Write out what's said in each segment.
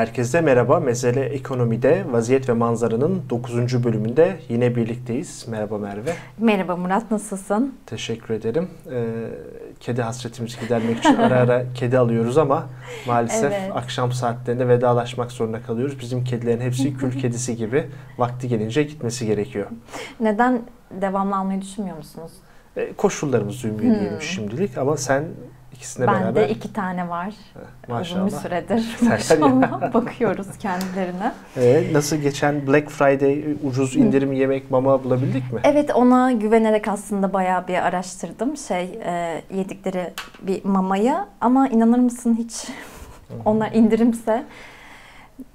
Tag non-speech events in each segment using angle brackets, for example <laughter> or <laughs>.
Herkese merhaba. Mesele Ekonomi'de Vaziyet ve Manzara'nın 9. bölümünde yine birlikteyiz. Merhaba Merve. Merhaba Murat, nasılsın? Teşekkür ederim. Ee, kedi hasretimizi gidermek için ara ara <laughs> kedi alıyoruz ama maalesef Evet. akşam saatlerinde vedalaşmak zorunda kalıyoruz. Bizim kedilerin hepsi kül <laughs> kedisi gibi vakti gelince gitmesi gerekiyor. Neden devamlı almayı düşünmüyor musunuz? Ee, koşullarımız uymuyor Hmm. diyelim şimdilik ama sen ikisine Bende beraber iki tane var. maşallah. Uzun bir süredir <laughs> maşallah <laughs> bakıyoruz kendilerine. Ee, nasıl geçen Black Friday ucuz indirim yemek mama bulabildik mi? Evet ona güvenerek aslında bayağı bir araştırdım şey e, yedikleri bir mamayı ama inanır mısın hiç <laughs> onlar indirimse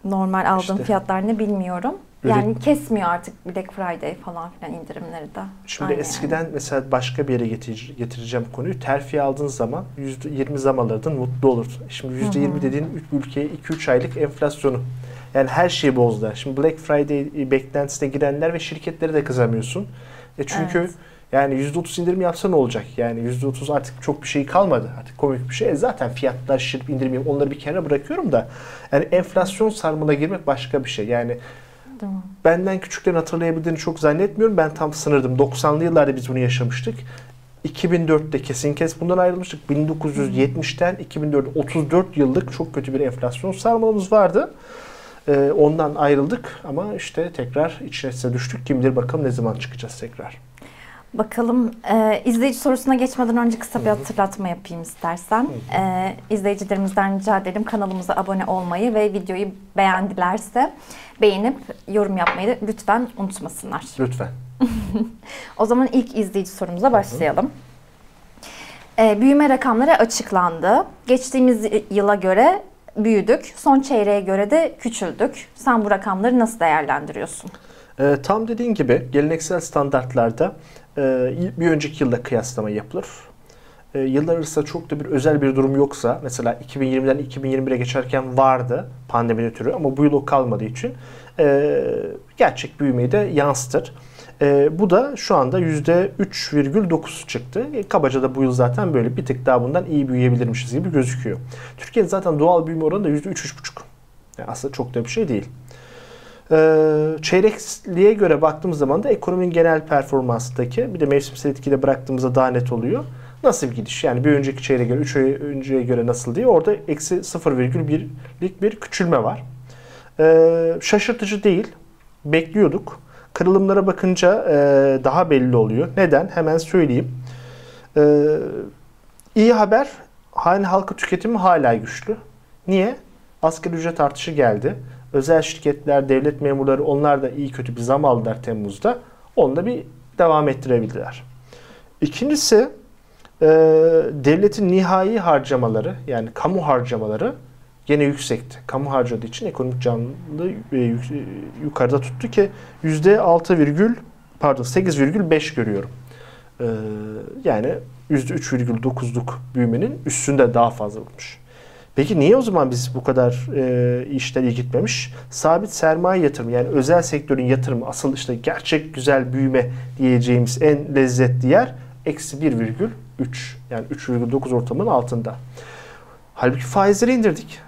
normal aldığım İşte. fiyatlar ne bilmiyorum. Yani kesmiyor artık Black Friday falan filan indirimleri de. Şimdi Aynen. eskiden mesela başka bir yere getir- getireceğim konuyu. Terfi aldığın zaman %20 zam alırdın, mutlu olurdun. Şimdi %20 Hı hı. dediğin ülkeye 2-3 aylık enflasyonu. Yani her şeyi bozdu. Şimdi Black Friday beklentisine girenler ve şirketleri de kızamıyorsun. E çünkü Evet. yani %30 indirim yapsa ne olacak? Yani %30 artık çok bir şey kalmadı. Artık komik bir şey. E zaten fiyatlar şişirip indirim onları bir kenara bırakıyorum da. Yani enflasyon sarmına girmek başka bir şey. Yani Mi? benden küçüklerin hatırlayabildiğini çok zannetmiyorum. Ben tam sınırdım. 90'lı yıllarda biz bunu yaşamıştık. 2004'te kesin kes bundan ayrılmıştık. 1970'ten 2004 34 yıllık çok kötü bir enflasyon sarmalımız vardı. Ee, ondan ayrıldık ama işte tekrar içine düştük. Kim bilir bakalım ne zaman çıkacağız tekrar. Bakalım e, izleyici sorusuna geçmeden önce kısa bir hatırlatma yapayım istersen. E, izleyicilerimizden rica edelim kanalımıza abone olmayı ve videoyu beğendilerse beğenip yorum yapmayı da lütfen unutmasınlar. Lütfen. <laughs> O zaman ilk izleyici sorumuza başlayalım. E, büyüme rakamları açıklandı. Geçtiğimiz yıla göre büyüdük. Son çeyreğe göre de küçüldük. Sen bu rakamları nasıl değerlendiriyorsun? Ee, tam dediğin gibi geleneksel standartlarda e, bir önceki yılla kıyaslama yapılır. E, yıllar arasında çok da bir özel bir durum yoksa mesela 2020'den 2021'e geçerken vardı pandemi ötürü ama bu yıl o kalmadığı için e, gerçek büyümeyi de yansıtır. E, bu da şu anda %3,9 çıktı. E, kabaca da bu yıl zaten böyle bir tık daha bundan iyi büyüyebilirmişiz gibi gözüküyor. Türkiye'de zaten doğal büyüme oranı da %3-3,5. Yani aslında çok da bir şey değil. Ee, çeyrekliğe göre baktığımız zaman da ekonominin genel performansındaki bir de mevsimsel etkiyle bıraktığımızda daha net oluyor. Nasıl bir gidiş? Yani bir önceki çeyreğe göre, 3 ay önceye göre nasıl diye orada eksi 0,1'lik bir küçülme var. Ee, şaşırtıcı değil. Bekliyorduk. Kırılımlara bakınca e, daha belli oluyor. Neden? Hemen söyleyeyim. Ee, iyi haber, hane halkı tüketimi hala güçlü. Niye? Asgari ücret artışı geldi. Özel şirketler, devlet memurları onlar da iyi kötü bir zam aldılar Temmuz'da. Onu da bir devam ettirebildiler. İkincisi e, devletin nihai harcamaları yani kamu harcamaları gene yüksekti. Kamu harcadığı için ekonomik canlılığı e, e, yukarıda tuttu ki %6, virgül- pardon 8,5 görüyorum. E, yani %3,9'luk büyümenin üstünde daha fazla olmuş. Peki niye o zaman biz bu kadar e, işler iyi gitmemiş? Sabit sermaye yatırımı yani özel sektörün yatırımı asıl işte gerçek güzel büyüme diyeceğimiz en lezzetli yer eksi 1,3 yani 3,9 ortamının altında. Halbuki faizleri indirdik.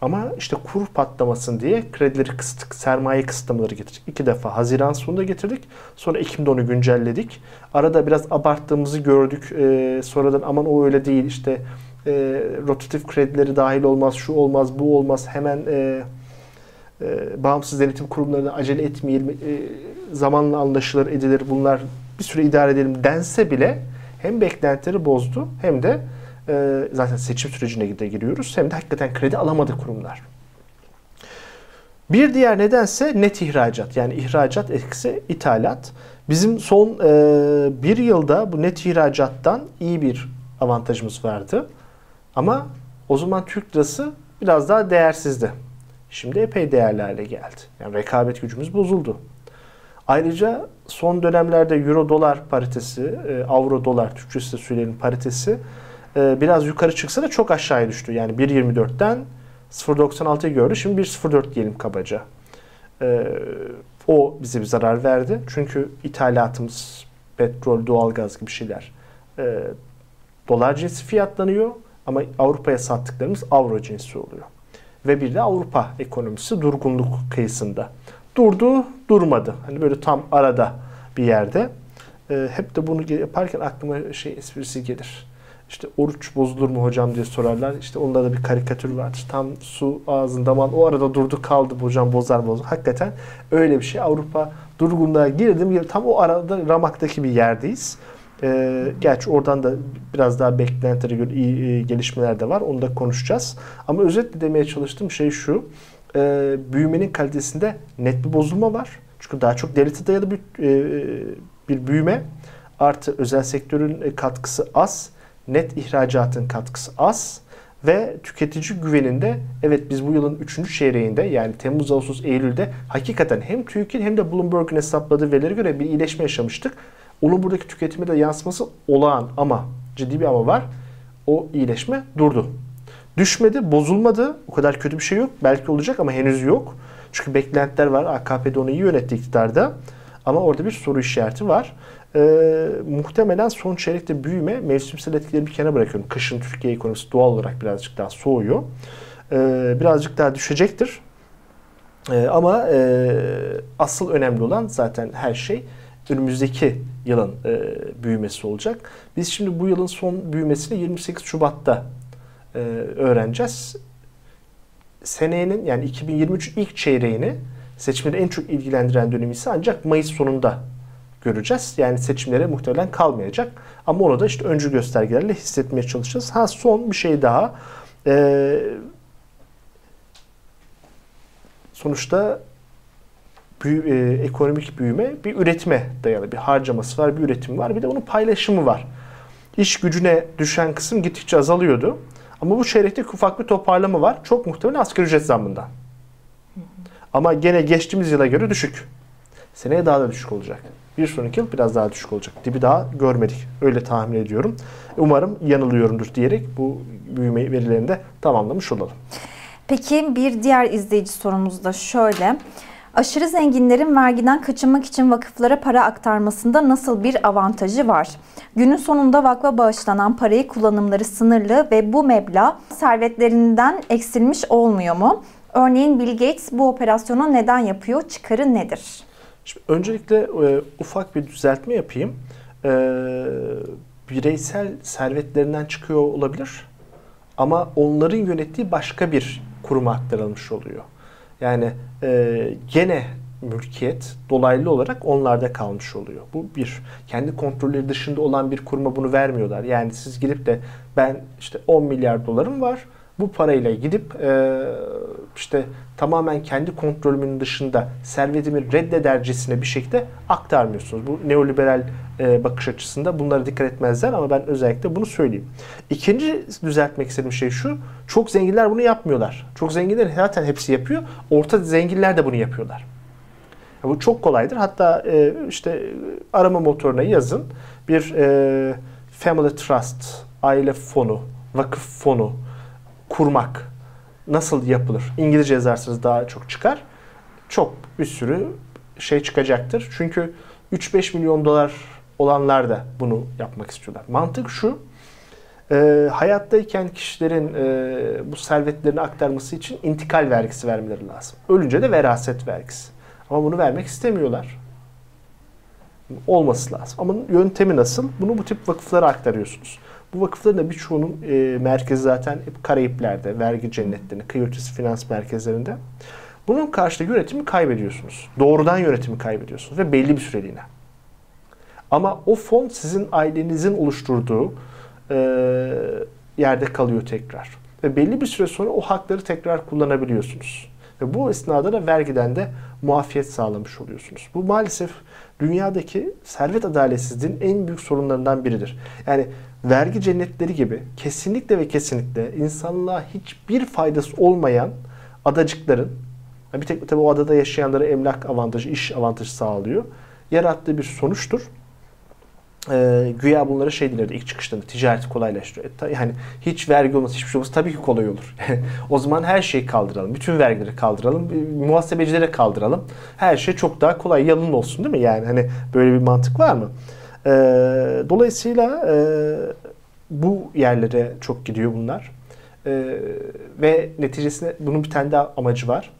Ama işte kur patlamasın diye kredileri kısıttık, sermaye kısıtlamaları getirdik. İki defa Haziran sonunda getirdik. Sonra Ekim'de onu güncelledik. Arada biraz abarttığımızı gördük. Ee, sonradan aman o öyle değil işte e, rotatif kredileri dahil olmaz, şu olmaz, bu olmaz. Hemen e, e, bağımsız denetim kurumlarına acele etmeyelim, e, zamanla anlaşılır, edilir bunlar bir süre idare edelim dense bile hem beklentileri bozdu hem de e, zaten seçim sürecine de giriyoruz hem de hakikaten kredi alamadı kurumlar. Bir diğer nedense net ihracat yani ihracat eksi ithalat. Bizim son e, bir yılda bu net ihracattan iyi bir avantajımız vardı. Ama o zaman Türk lirası biraz daha değersizdi. Şimdi epey değerli hale geldi. Yani rekabet gücümüz bozuldu. Ayrıca son dönemlerde euro dolar paritesi, e, avro dolar Türkçesi söyleyelim paritesi e, biraz yukarı çıksa da çok aşağıya düştü. Yani 1.24'ten 0.96'yı gördü. Şimdi 1.04 diyelim kabaca. E, o bize bir zarar verdi. Çünkü ithalatımız petrol, doğalgaz gibi şeyler dolar cinsi fiyatlanıyor ama Avrupa'ya sattıklarımız avro cinsi oluyor. ve bir de Avrupa ekonomisi durgunluk kıyısında. Durdu, durmadı. Hani böyle tam arada bir yerde. E, hep de bunu yaparken aklıma şey esprisi gelir. İşte oruç bozulur mu hocam diye sorarlar. İşte onda da bir karikatür vardır. Tam su ağzında man o arada durdu kaldı hocam bozar mı? Hakikaten öyle bir şey. Avrupa durgunluğa girdim. Tam o arada Ramak'taki bir yerdeyiz. Ee, gerçi oradan da biraz daha beklentilere göre iyi e, gelişmeler de var. Onu da konuşacağız. Ama özetle demeye çalıştığım şey şu. E, büyümenin kalitesinde net bir bozulma var. Çünkü daha çok devlete dayalı bir, e, bir büyüme. Artı özel sektörün katkısı az. Net ihracatın katkısı az. Ve tüketici güveninde evet biz bu yılın 3. çeyreğinde yani Temmuz, Ağustos, Eylül'de hakikaten hem TÜİK'in hem de Bloomberg'un hesapladığı verilere göre bir iyileşme yaşamıştık. Onun buradaki tüketime de yansıması olağan ama ciddi bir ama var. O iyileşme durdu. Düşmedi, bozulmadı. O kadar kötü bir şey yok. Belki olacak ama henüz yok. Çünkü beklentiler var. AKP'de onu iyi yönetti iktidarda. Ama orada bir soru işareti var. Ee, muhtemelen son çeyrekte büyüme mevsimsel etkileri bir kenara bırakıyorum. Kışın Türkiye ekonomisi doğal olarak birazcık daha soğuyor. Ee, birazcık daha düşecektir. Ee, ama e, asıl önemli olan zaten her şey önümüzdeki yılın e, büyümesi olacak. Biz şimdi bu yılın son büyümesini 28 Şubat'ta e, öğreneceğiz. Senenin yani 2023 ilk çeyreğini seçimleri en çok ilgilendiren dönemi ise ancak Mayıs sonunda göreceğiz. Yani seçimlere muhtemelen kalmayacak. Ama onu da işte öncü göstergelerle hissetmeye çalışacağız. Ha son bir şey daha. Ee, sonuçta büyü, e, ekonomik büyüme bir üretime dayalı bir harcaması var, bir üretim var, bir de onun paylaşımı var. İş gücüne düşen kısım gittikçe azalıyordu. Ama bu çeyrekte ufak bir toparlama var. Çok muhtemelen asgari ücret zammından. Ama gene geçtiğimiz yıla göre düşük. Seneye daha da düşük olacak. Bir sonraki yıl biraz daha düşük olacak. Dibi daha görmedik. Öyle tahmin ediyorum. Umarım yanılıyorumdur diyerek bu büyüme verilerini de tamamlamış olalım. Peki bir diğer izleyici sorumuz da şöyle. Aşırı zenginlerin vergiden kaçınmak için vakıflara para aktarmasında nasıl bir avantajı var? Günün sonunda vakfa bağışlanan parayı kullanımları sınırlı ve bu meblağ servetlerinden eksilmiş olmuyor mu? Örneğin Bill Gates bu operasyonu neden yapıyor? Çıkarı nedir? Şimdi öncelikle e, ufak bir düzeltme yapayım. E, bireysel servetlerinden çıkıyor olabilir ama onların yönettiği başka bir kuruma aktarılmış oluyor. Yani e, gene mülkiyet dolaylı olarak onlarda kalmış oluyor. Bu bir. Kendi kontrolleri dışında olan bir kuruma bunu vermiyorlar. Yani siz gidip de ben işte 10 milyar dolarım var. Bu parayla gidip e, işte tamamen kendi kontrolümün dışında servetimi reddedercesine bir şekilde aktarmıyorsunuz. Bu neoliberal e, bakış açısında bunlara dikkat etmezler ama ben özellikle bunu söyleyeyim. İkinci düzeltmek istediğim şey şu. Çok zenginler bunu yapmıyorlar. Çok zenginler zaten hepsi yapıyor. Orta zenginler de bunu yapıyorlar. Bu çok kolaydır. Hatta e, işte arama motoruna yazın. Bir e, family trust, aile fonu, vakıf fonu kurmak nasıl yapılır? İngilizce yazarsanız daha çok çıkar. Çok bir sürü şey çıkacaktır. Çünkü 3-5 milyon dolar olanlar da bunu yapmak istiyorlar. Mantık şu, e, hayattayken kişilerin e, bu servetlerini aktarması için intikal vergisi vermeleri lazım. Ölünce de veraset vergisi. Ama bunu vermek istemiyorlar. Olması lazım. Ama yöntemi nasıl? Bunu bu tip vakıflara aktarıyorsunuz. Bu vakıfların da birçoğunun e, merkezi zaten hep Karayipler'de, vergi cennetlerinde, kıyı ötesi finans merkezlerinde. Bunun karşılığı yönetimi kaybediyorsunuz. Doğrudan yönetimi kaybediyorsunuz ve belli bir süreliğine. Ama o fon sizin ailenizin oluşturduğu e, yerde kalıyor tekrar. Ve belli bir süre sonra o hakları tekrar kullanabiliyorsunuz. Ve bu esnada da vergiden de muafiyet sağlamış oluyorsunuz. Bu maalesef dünyadaki servet adaletsizliğinin en büyük sorunlarından biridir. Yani vergi cennetleri gibi kesinlikle ve kesinlikle insanlığa hiçbir faydası olmayan adacıkların bir tek tabii o adada yaşayanlara emlak avantajı, iş avantajı sağlıyor. Yarattığı bir sonuçtur e, güya bunlara şey denirdi ilk çıkışlarında ticareti kolaylaştırıyor. E, yani hiç vergi olması hiçbir şey olması tabii ki kolay olur. <laughs> o zaman her şeyi kaldıralım. Bütün vergileri kaldıralım. Muhasebecilere kaldıralım. Her şey çok daha kolay yalın olsun değil mi? Yani hani böyle bir mantık var mı? E, dolayısıyla e, bu yerlere çok gidiyor bunlar. Ee, ve neticesinde bunun bir tane daha amacı var.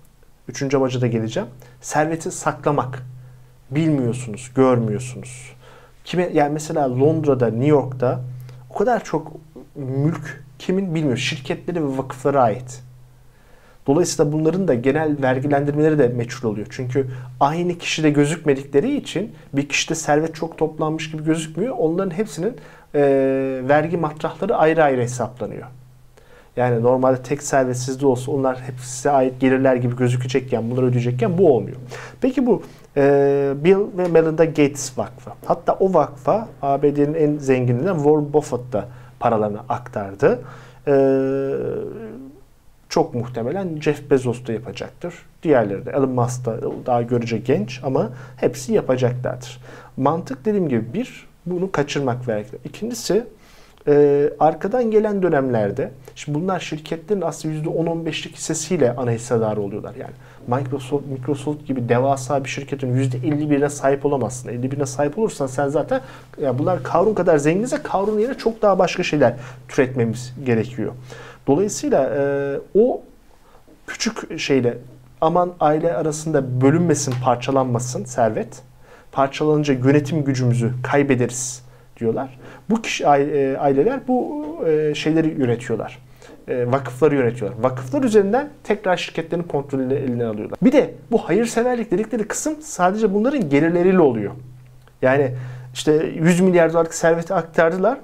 Üçüncü amacı da geleceğim. Serveti saklamak. Bilmiyorsunuz, görmüyorsunuz. Kime yani mesela Londra'da, New York'ta o kadar çok mülk kimin bilmiyor. Şirketlere ve vakıflara ait. Dolayısıyla bunların da genel vergilendirmeleri de meçhul oluyor. Çünkü aynı kişide gözükmedikleri için bir kişide servet çok toplanmış gibi gözükmüyor. Onların hepsinin e, vergi matrahları ayrı ayrı hesaplanıyor. Yani normalde tek servet sizde olsa onlar hep size ait gelirler gibi gözükecekken, bunları ödeyecekken bu olmuyor. Peki bu e, Bill ve Melinda Gates Vakfı. Hatta o vakfa ABD'nin en zenginlerinden Warren Buffett da paralarını aktardı. E, çok muhtemelen Jeff Bezos da yapacaktır. Diğerleri de Elon Musk da daha görece genç ama hepsi yapacaklardır. Mantık dediğim gibi bir, bunu kaçırmak vergi. İkincisi e, arkadan gelen dönemlerde şimdi bunlar şirketlerin aslında %10-15'lik hissesiyle ana hissedar oluyorlar. Yani Microsoft, Microsoft gibi devasa bir şirketin %51'ine sahip olamazsın. 51'ine sahip olursan sen zaten ya bunlar Kavrun kadar zenginse Kavrun yerine çok daha başka şeyler türetmemiz gerekiyor. Dolayısıyla e, o küçük şeyle aman aile arasında bölünmesin, parçalanmasın servet. Parçalanınca yönetim gücümüzü kaybederiz diyorlar. Bu kişi e, aileler bu e, şeyleri yönetiyorlar. E, vakıfları yönetiyorlar. Vakıflar üzerinden tekrar şirketlerin kontrolünü eline alıyorlar. Bir de bu hayırseverlik dedikleri kısım sadece bunların gelirleriyle oluyor. Yani işte 100 milyar dolarlık serveti aktardılar.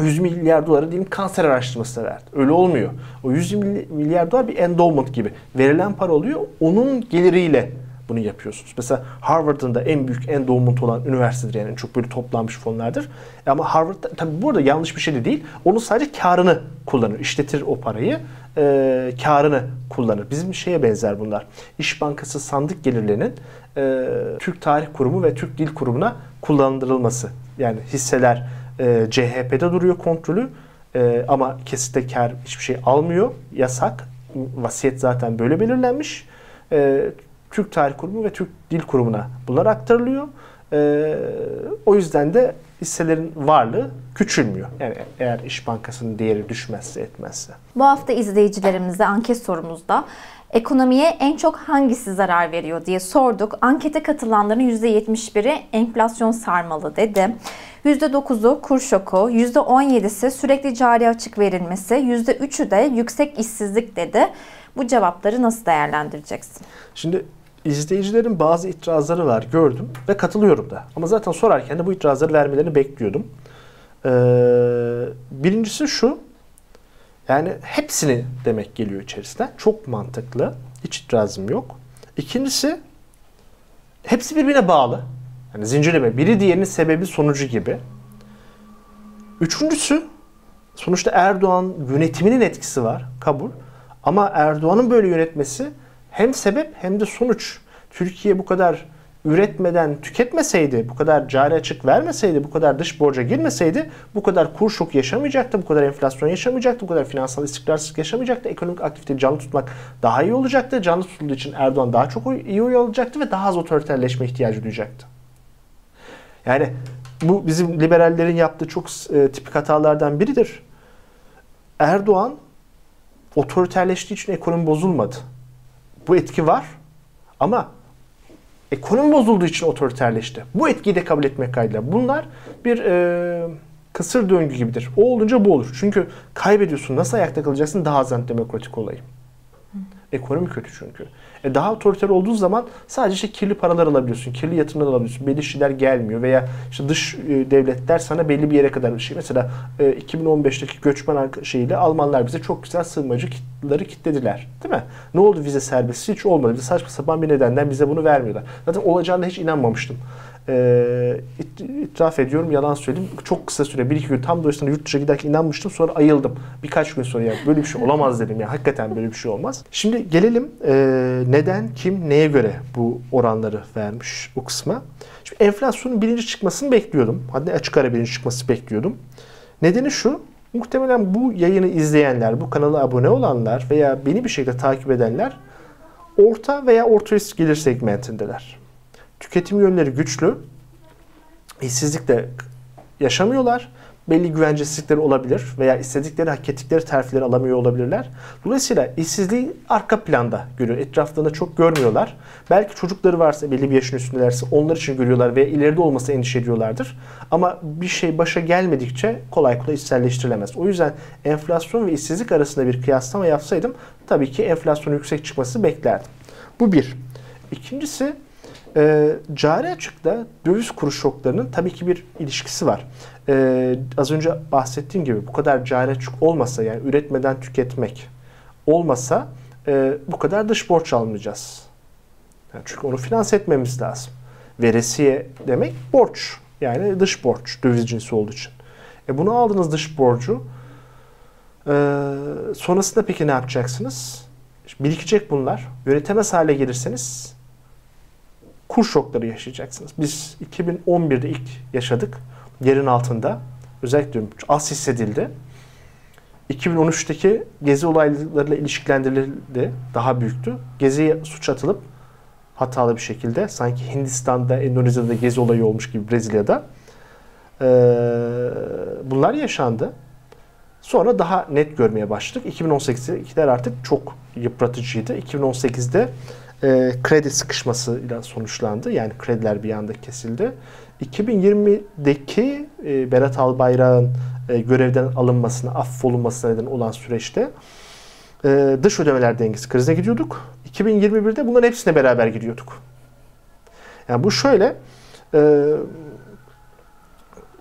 100 milyar doları diyelim kanser araştırmasına verdi. Öyle olmuyor. O 100 milyar dolar bir endowment gibi. Verilen para oluyor. Onun geliriyle bunu yapıyorsunuz. Mesela Harvard'ın da en büyük endowment olan üniversitedir yani çok böyle toplanmış fonlardır. Ama Harvard tabii burada yanlış bir şey de değil. Onun sadece karını kullanır. İşletir o parayı. E, karını kullanır. Bizim şeye benzer bunlar. İş Bankası sandık gelirlerinin e, Türk Tarih Kurumu ve Türk Dil Kurumu'na kullandırılması. Yani hisseler e, CHP'de duruyor kontrolü e, ama kesitte kar hiçbir şey almıyor. Yasak. Vasiyet zaten böyle belirlenmiş. E, Türk Tarih Kurumu ve Türk Dil Kurumu'na bunlar aktarılıyor. E, o yüzden de hisselerin varlığı küçülmüyor. Yani eğer İş Bankası'nın değeri düşmezse etmezse. Bu hafta izleyicilerimize anket sorumuzda ekonomiye en çok hangisi zarar veriyor diye sorduk. Ankete katılanların %71'i enflasyon sarmalı dedi. %9'u kur şoku, %17'si sürekli cari açık verilmesi, %3'ü de yüksek işsizlik dedi. Bu cevapları nasıl değerlendireceksin? Şimdi izleyicilerin bazı itirazları var gördüm ve katılıyorum da. Ama zaten sorarken de bu itirazları vermelerini bekliyordum. Ee, birincisi şu, yani hepsini demek geliyor içerisinden. Çok mantıklı. Hiç itirazım yok. İkincisi hepsi birbirine bağlı. Yani zincirleme. Biri diğerinin sebebi sonucu gibi. Üçüncüsü sonuçta Erdoğan yönetiminin etkisi var. Kabul. Ama Erdoğan'ın böyle yönetmesi hem sebep hem de sonuç. Türkiye bu kadar üretmeden tüketmeseydi, bu kadar cari açık vermeseydi, bu kadar dış borca girmeseydi bu kadar kur şok yaşamayacaktı, bu kadar enflasyon yaşamayacaktı, bu kadar finansal istikrarsızlık yaşamayacaktı. Ekonomik aktiviteyi canlı tutmak daha iyi olacaktı. Canlı tutulduğu için Erdoğan daha çok iyi oy alacaktı ve daha az otoriterleşme ihtiyacı duyacaktı. Yani bu bizim liberallerin yaptığı çok e, tipik hatalardan biridir. Erdoğan otoriterleştiği için ekonomi bozulmadı. Bu etki var ama ekonomi bozulduğu için otoriterleşti. Bu etkiyi de kabul etmek kaydıyla. Bunlar bir e, kısır döngü gibidir. O olunca bu olur. Çünkü kaybediyorsun. Nasıl ayakta kalacaksın? Daha az demokratik olayım. Ekonomi kötü çünkü. E daha otoriter olduğu zaman sadece işte kirli paralar alabiliyorsun, kirli yatırımlar alabiliyorsun. Belli şeyler gelmiyor veya işte dış e, devletler sana belli bir yere kadar bir şey. Mesela e, 2015'teki göçmen şeyiyle Almanlar bize çok güzel sığınmacıları kitlediler. Değil mi? Ne oldu vize serbestisi? Hiç olmadı. Bize saçma sapan bir nedenden bize bunu vermiyorlar. Zaten olacağına hiç inanmamıştım e, itiraf ediyorum yalan söyleyeyim. Çok kısa süre bir iki gün tam doğrusuna yurt dışına giderken inanmıştım sonra ayıldım. Birkaç gün sonra ya böyle bir şey olamaz dedim ya hakikaten böyle bir şey olmaz. Şimdi gelelim e, neden kim neye göre bu oranları vermiş o kısma. Şimdi enflasyonun birinci çıkmasını bekliyordum. Hadi açık ara birinci çıkması bekliyordum. Nedeni şu muhtemelen bu yayını izleyenler, bu kanala abone olanlar veya beni bir şekilde takip edenler orta veya orta üst gelir segmentindeler tüketim yönleri güçlü. işsizlik de yaşamıyorlar. belli güvencesizlikleri olabilir veya istedikleri, hak ettikleri terfileri alamıyor olabilirler. Dolayısıyla işsizliği arka planda görüyor. Etraflarında çok görmüyorlar. Belki çocukları varsa, belli bir yaşın üstündelerse onlar için görüyorlar ve ileride olması endişe ediyorlardır. Ama bir şey başa gelmedikçe kolay kolay içselleştirilemez. O yüzden enflasyon ve işsizlik arasında bir kıyaslama yapsaydım tabii ki enflasyonun yüksek çıkması beklerdim. Bu bir. İkincisi e, cari açıkla döviz kuru şoklarının tabii ki bir ilişkisi var. E, az önce bahsettiğim gibi bu kadar cari açık olmasa yani üretmeden tüketmek olmasa e, bu kadar dış borç almayacağız. Yani çünkü onu finanse etmemiz lazım. Veresiye demek borç. Yani dış borç döviz cinsi olduğu için. E bunu aldığınız dış borcu e, sonrasında peki ne yapacaksınız? Birikecek bunlar. Yönetemez hale gelirseniz kur şokları yaşayacaksınız. Biz 2011'de ilk yaşadık. Yerin altında. Özellikle az hissedildi. 2013'teki gezi olaylarıyla ilişkilendirildi. Daha büyüktü. Geziye suç atılıp hatalı bir şekilde sanki Hindistan'da, Endonezya'da gezi olayı olmuş gibi Brezilya'da ee, bunlar yaşandı. Sonra daha net görmeye başladık. 2018'dekiler artık çok yıpratıcıydı. 2018'de e, kredi sıkışmasıyla sonuçlandı. Yani krediler bir anda kesildi. 2020'deki e, Berat Albayrak'ın e, görevden alınmasına, affolunmasına neden olan süreçte e, dış ödemeler dengesi krize gidiyorduk. 2021'de bunların hepsine beraber gidiyorduk. Yani bu şöyle e,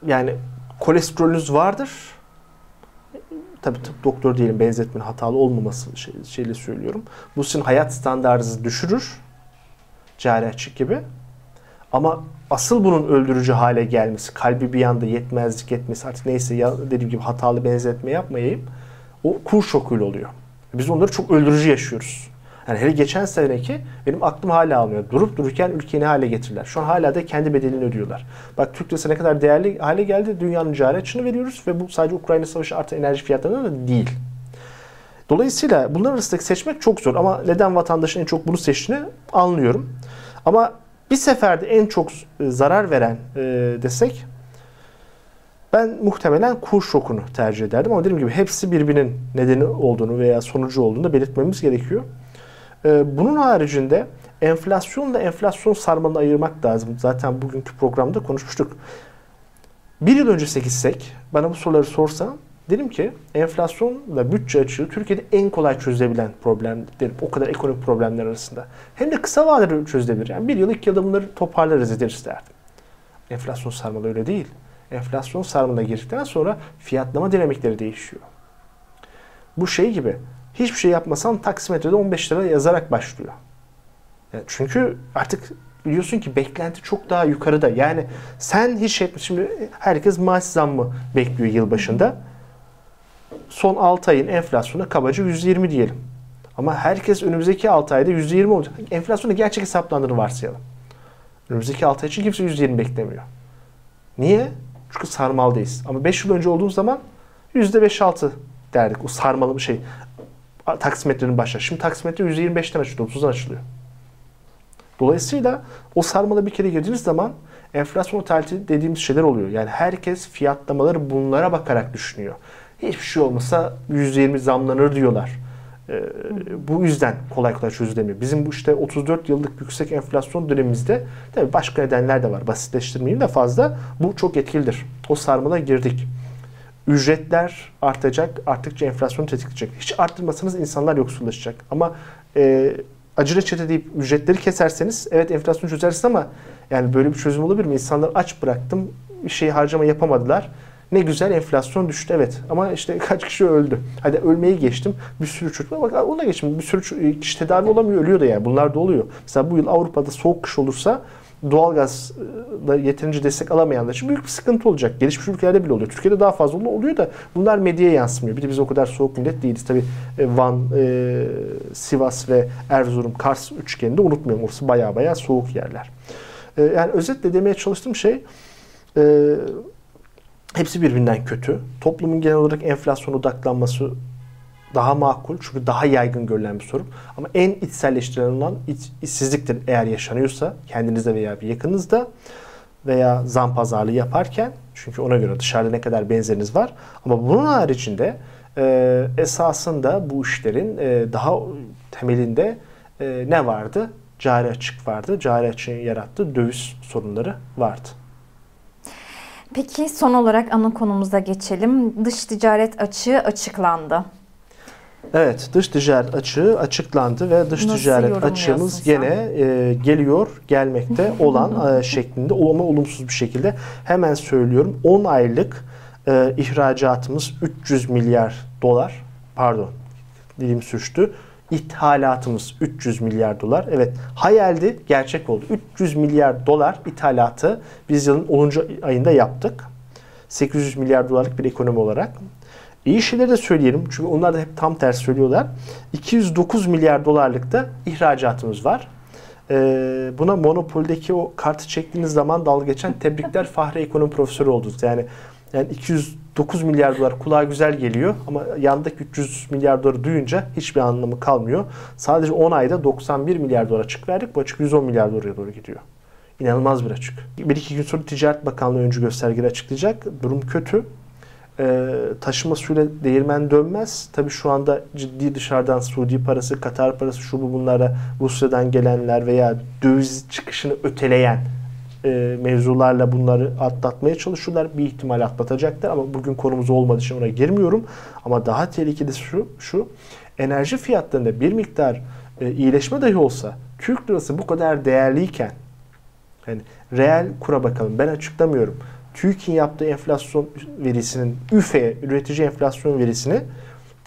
yani kolesterolünüz vardır. Tabii tıp doktor değilim benzetmenin hatalı olmaması şey, şeyle söylüyorum. Bu sizin hayat standartınızı düşürür. Cari açık gibi. Ama asıl bunun öldürücü hale gelmesi, kalbi bir anda yetmezlik etmesi artık neyse ya dediğim gibi hatalı benzetme yapmayayım. O kur şokuyla oluyor. Biz onları çok öldürücü yaşıyoruz. Yani hele geçen seneki benim aklım hala almıyor. Durup dururken ülkeyi ne hale getirirler. Şu an hala da kendi bedelini ödüyorlar. Bak Türk lirası ne kadar değerli hale geldi. Dünyanın cari veriyoruz ve bu sadece Ukrayna Savaşı artı enerji fiyatlarına da değil. Dolayısıyla bunlar arasındaki seçmek çok zor ama neden vatandaşın en çok bunu seçtiğini anlıyorum. Ama bir seferde en çok e, zarar veren e, desek ben muhtemelen kur şokunu tercih ederdim ama dediğim gibi hepsi birbirinin nedeni olduğunu veya sonucu olduğunu da belirtmemiz gerekiyor. Ee, bunun haricinde enflasyonla enflasyon sarmalını ayırmak lazım. Zaten bugünkü programda konuşmuştuk. Bir yıl öncesine gitsek, bana bu soruları sorsan dedim ki enflasyonla bütçe açığı Türkiye'de en kolay çözülebilen problem derim. O kadar ekonomik problemler arasında. Hem de kısa vadede çözülebilir. Yani bir yıl iki yılda bunları toparlarız ederiz derdim. Enflasyon sarmalı öyle değil. Enflasyon sarmalına girdikten sonra fiyatlama dinamikleri değişiyor. Bu şey gibi hiçbir şey yapmasan taksimetrede 15 lira yazarak başlıyor. Yani çünkü artık biliyorsun ki beklenti çok daha yukarıda. Yani sen hiç şey şimdi herkes maaş zammı bekliyor yılbaşında. Son 6 ayın enflasyonu kabaca 120 diyelim. Ama herkes önümüzdeki 6 ayda 120 olacak. Enflasyonu gerçek hesaplandığını varsayalım. Önümüzdeki 6 ay için kimse 120 beklemiyor. Niye? Çünkü sarmaldayız. Ama 5 yıl önce olduğu zaman %5-6 derdik. O sarmalı bir şey taksimetrenin başlar. Şimdi taksimetre 125'ten açılıyor, 30'dan açılıyor. Dolayısıyla o sarmala bir kere girdiğiniz zaman enflasyon otoritesi dediğimiz şeyler oluyor. Yani herkes fiyatlamaları bunlara bakarak düşünüyor. Hiçbir şey olmasa %20 zamlanır diyorlar. Ee, bu yüzden kolay kolay çözülemiyor. Bizim bu işte 34 yıllık yüksek enflasyon dönemimizde tabii başka nedenler de var. Basitleştirmeyeyim de fazla. Bu çok etkilidir. O sarmala girdik. Ücretler artacak, arttıkça enflasyon tetikleyecek. Hiç arttırmasanız insanlar yoksullaşacak. Ama e, acı reçete deyip ücretleri keserseniz evet enflasyon çözersiniz ama yani böyle bir çözüm olabilir mi? İnsanlar aç bıraktım, bir şey harcama yapamadılar. Ne güzel enflasyon düştü evet ama işte <laughs> kaç kişi öldü. Hadi ölmeyi geçtim. Bir sürü çocuk bak ona geçtim. Bir sürü kişi tedavi olamıyor ölüyor da yani. Bunlar da oluyor. Mesela bu yıl Avrupa'da soğuk kış olursa doğalgazda yeterince destek alamayanlar için büyük bir sıkıntı olacak. Gelişmiş ülkelerde bile oluyor. Türkiye'de daha fazla oluyor da bunlar medyaya yansımıyor. Bir de biz o kadar soğuk millet değiliz. Tabii e, Van, e, Sivas ve Erzurum, Kars üçgeninde unutmayalım. Orası baya baya soğuk yerler. E, yani özetle demeye çalıştığım şey e, hepsi birbirinden kötü. Toplumun genel olarak enflasyon odaklanması daha makul çünkü daha yaygın görülen bir sorun. Ama en içselleştirilen olan iç, işsizliktir eğer yaşanıyorsa kendinizde veya bir yakınızda. veya zam pazarlığı yaparken çünkü ona göre dışarıda ne kadar benzeriniz var. Ama bunun haricinde e, esasında bu işlerin e, daha temelinde e, ne vardı? Cari açık vardı. Cari açığın yarattığı döviz sorunları vardı. Peki son olarak ana konumuza geçelim. Dış ticaret açığı açıklandı. Evet, dış ticaret açığı açıklandı ve dış Nasıl ticaret açığımız sen? gene e, geliyor, gelmekte <laughs> olan e, şeklinde ama olumsuz bir şekilde. Hemen söylüyorum 10 aylık e, ihracatımız 300 milyar dolar, pardon dilim sürçtü. İthalatımız 300 milyar dolar. Evet hayaldi, gerçek oldu. 300 milyar dolar ithalatı biz yılın 10. ayında yaptık. 800 milyar dolarlık bir ekonomi olarak. İyi şeyleri de söyleyelim çünkü onlar da hep tam tersi söylüyorlar. 209 milyar dolarlık da ihracatımız var. Ee, buna Monopol'deki o kartı çektiğiniz zaman dalga geçen tebrikler <laughs> Fahri Ekonomi Profesörü oldunuz. Yani yani 209 milyar dolar kulağa güzel geliyor ama yandaki 300 milyar doları duyunca hiçbir anlamı kalmıyor. Sadece 10 ayda 91 milyar dolar açık verdik. Bu açık 110 milyar dolara doğru gidiyor. İnanılmaz bir açık. Bir iki gün sonra Ticaret Bakanlığı öncü göstergeleri açıklayacak. Durum kötü. Ee, taşıma suyla değirmen dönmez. Tabii şu anda ciddi dışarıdan Suudi parası, Katar parası, şu bu bunlara Rusya'dan gelenler veya döviz çıkışını öteleyen e, mevzularla bunları atlatmaya çalışıyorlar. Bir ihtimal atlatacaklar ama bugün konumuz olmadığı için ona girmiyorum. Ama daha tehlikelisi şu, şu enerji fiyatlarında bir miktar e, iyileşme dahi olsa Türk lirası bu kadar değerliyken yani reel kura bakalım. Ben açıklamıyorum. TÜİK'in yaptığı enflasyon verisinin üfe üretici enflasyon verisini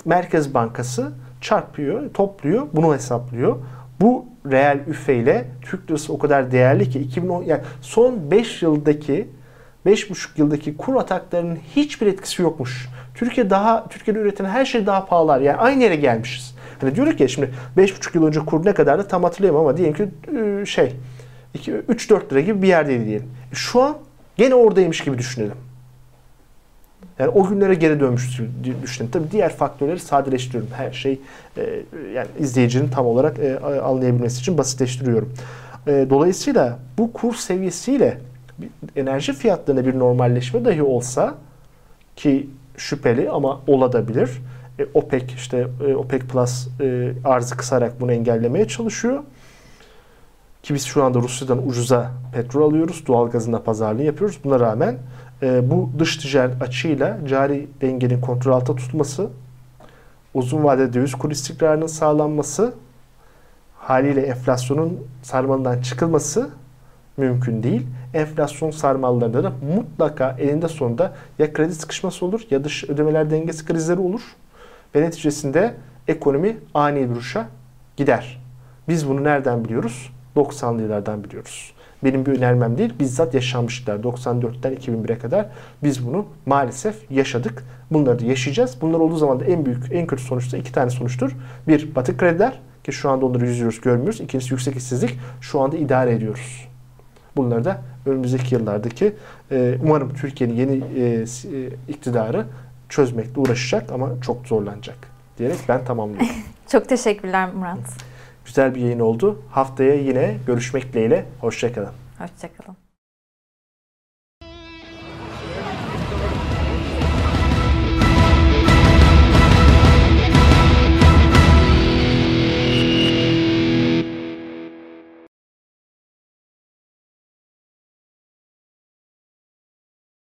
Merkez Bankası çarpıyor, topluyor, bunu hesaplıyor. Bu reel üfe ile Türk lirası o kadar değerli ki 2010 yani son 5 yıldaki 5,5 yıldaki kur ataklarının hiçbir etkisi yokmuş. Türkiye daha Türkiye'de üretilen her şey daha pahalar. Yani aynı yere gelmişiz. Hani diyoruz ki şimdi 5,5 yıl önce kur ne kadardı tam hatırlayamam ama diyelim ki e, şey 3-4 lira gibi bir yerdeydi diyelim. Şu an gene oradaymış gibi düşünelim. Yani o günlere geri dönmüş düşünelim. Tabii diğer faktörleri sadeleştiriyorum. Her şey e, yani izleyicinin tam olarak e, anlayabilmesi için basitleştiriyorum. E, dolayısıyla bu kur seviyesiyle enerji fiyatlarında bir normalleşme dahi olsa ki şüpheli ama olabilir. E, OPEC işte e, OPEC Plus e, arzı kısarak bunu engellemeye çalışıyor. Ki biz şu anda Rusya'dan ucuza petrol alıyoruz. Doğal gazında pazarlığı yapıyoruz. Buna rağmen e, bu dış ticaret açığıyla cari dengenin kontrol altında tutulması, uzun vadede döviz kur istikrarının sağlanması, haliyle enflasyonun sarmalından çıkılması mümkün değil. Enflasyon sarmallarında da mutlaka elinde sonunda ya kredi sıkışması olur ya dış ödemeler dengesi krizleri olur. Ve neticesinde ekonomi ani bir uçuşa gider. Biz bunu nereden biliyoruz? 90'lı yıllardan biliyoruz. Benim bir önermem değil, bizzat yaşanmışlar. 94'ten 2001'e kadar biz bunu maalesef yaşadık. Bunları da yaşayacağız. Bunlar olduğu zaman da en büyük, en kötü sonuçta iki tane sonuçtur. Bir, batık krediler ki şu anda onları yüzüyoruz, görmüyoruz. İkincisi yüksek işsizlik. Şu anda idare ediyoruz. Bunları da önümüzdeki yıllardaki e, umarım Türkiye'nin yeni e, iktidarı çözmekle uğraşacak ama çok zorlanacak diyerek ben tamamlıyorum. <laughs> Çok teşekkürler Murat. Güzel bir yayın oldu. Haftaya yine görüşmek dileğiyle. Hoşçakalın. Hoşçakalın.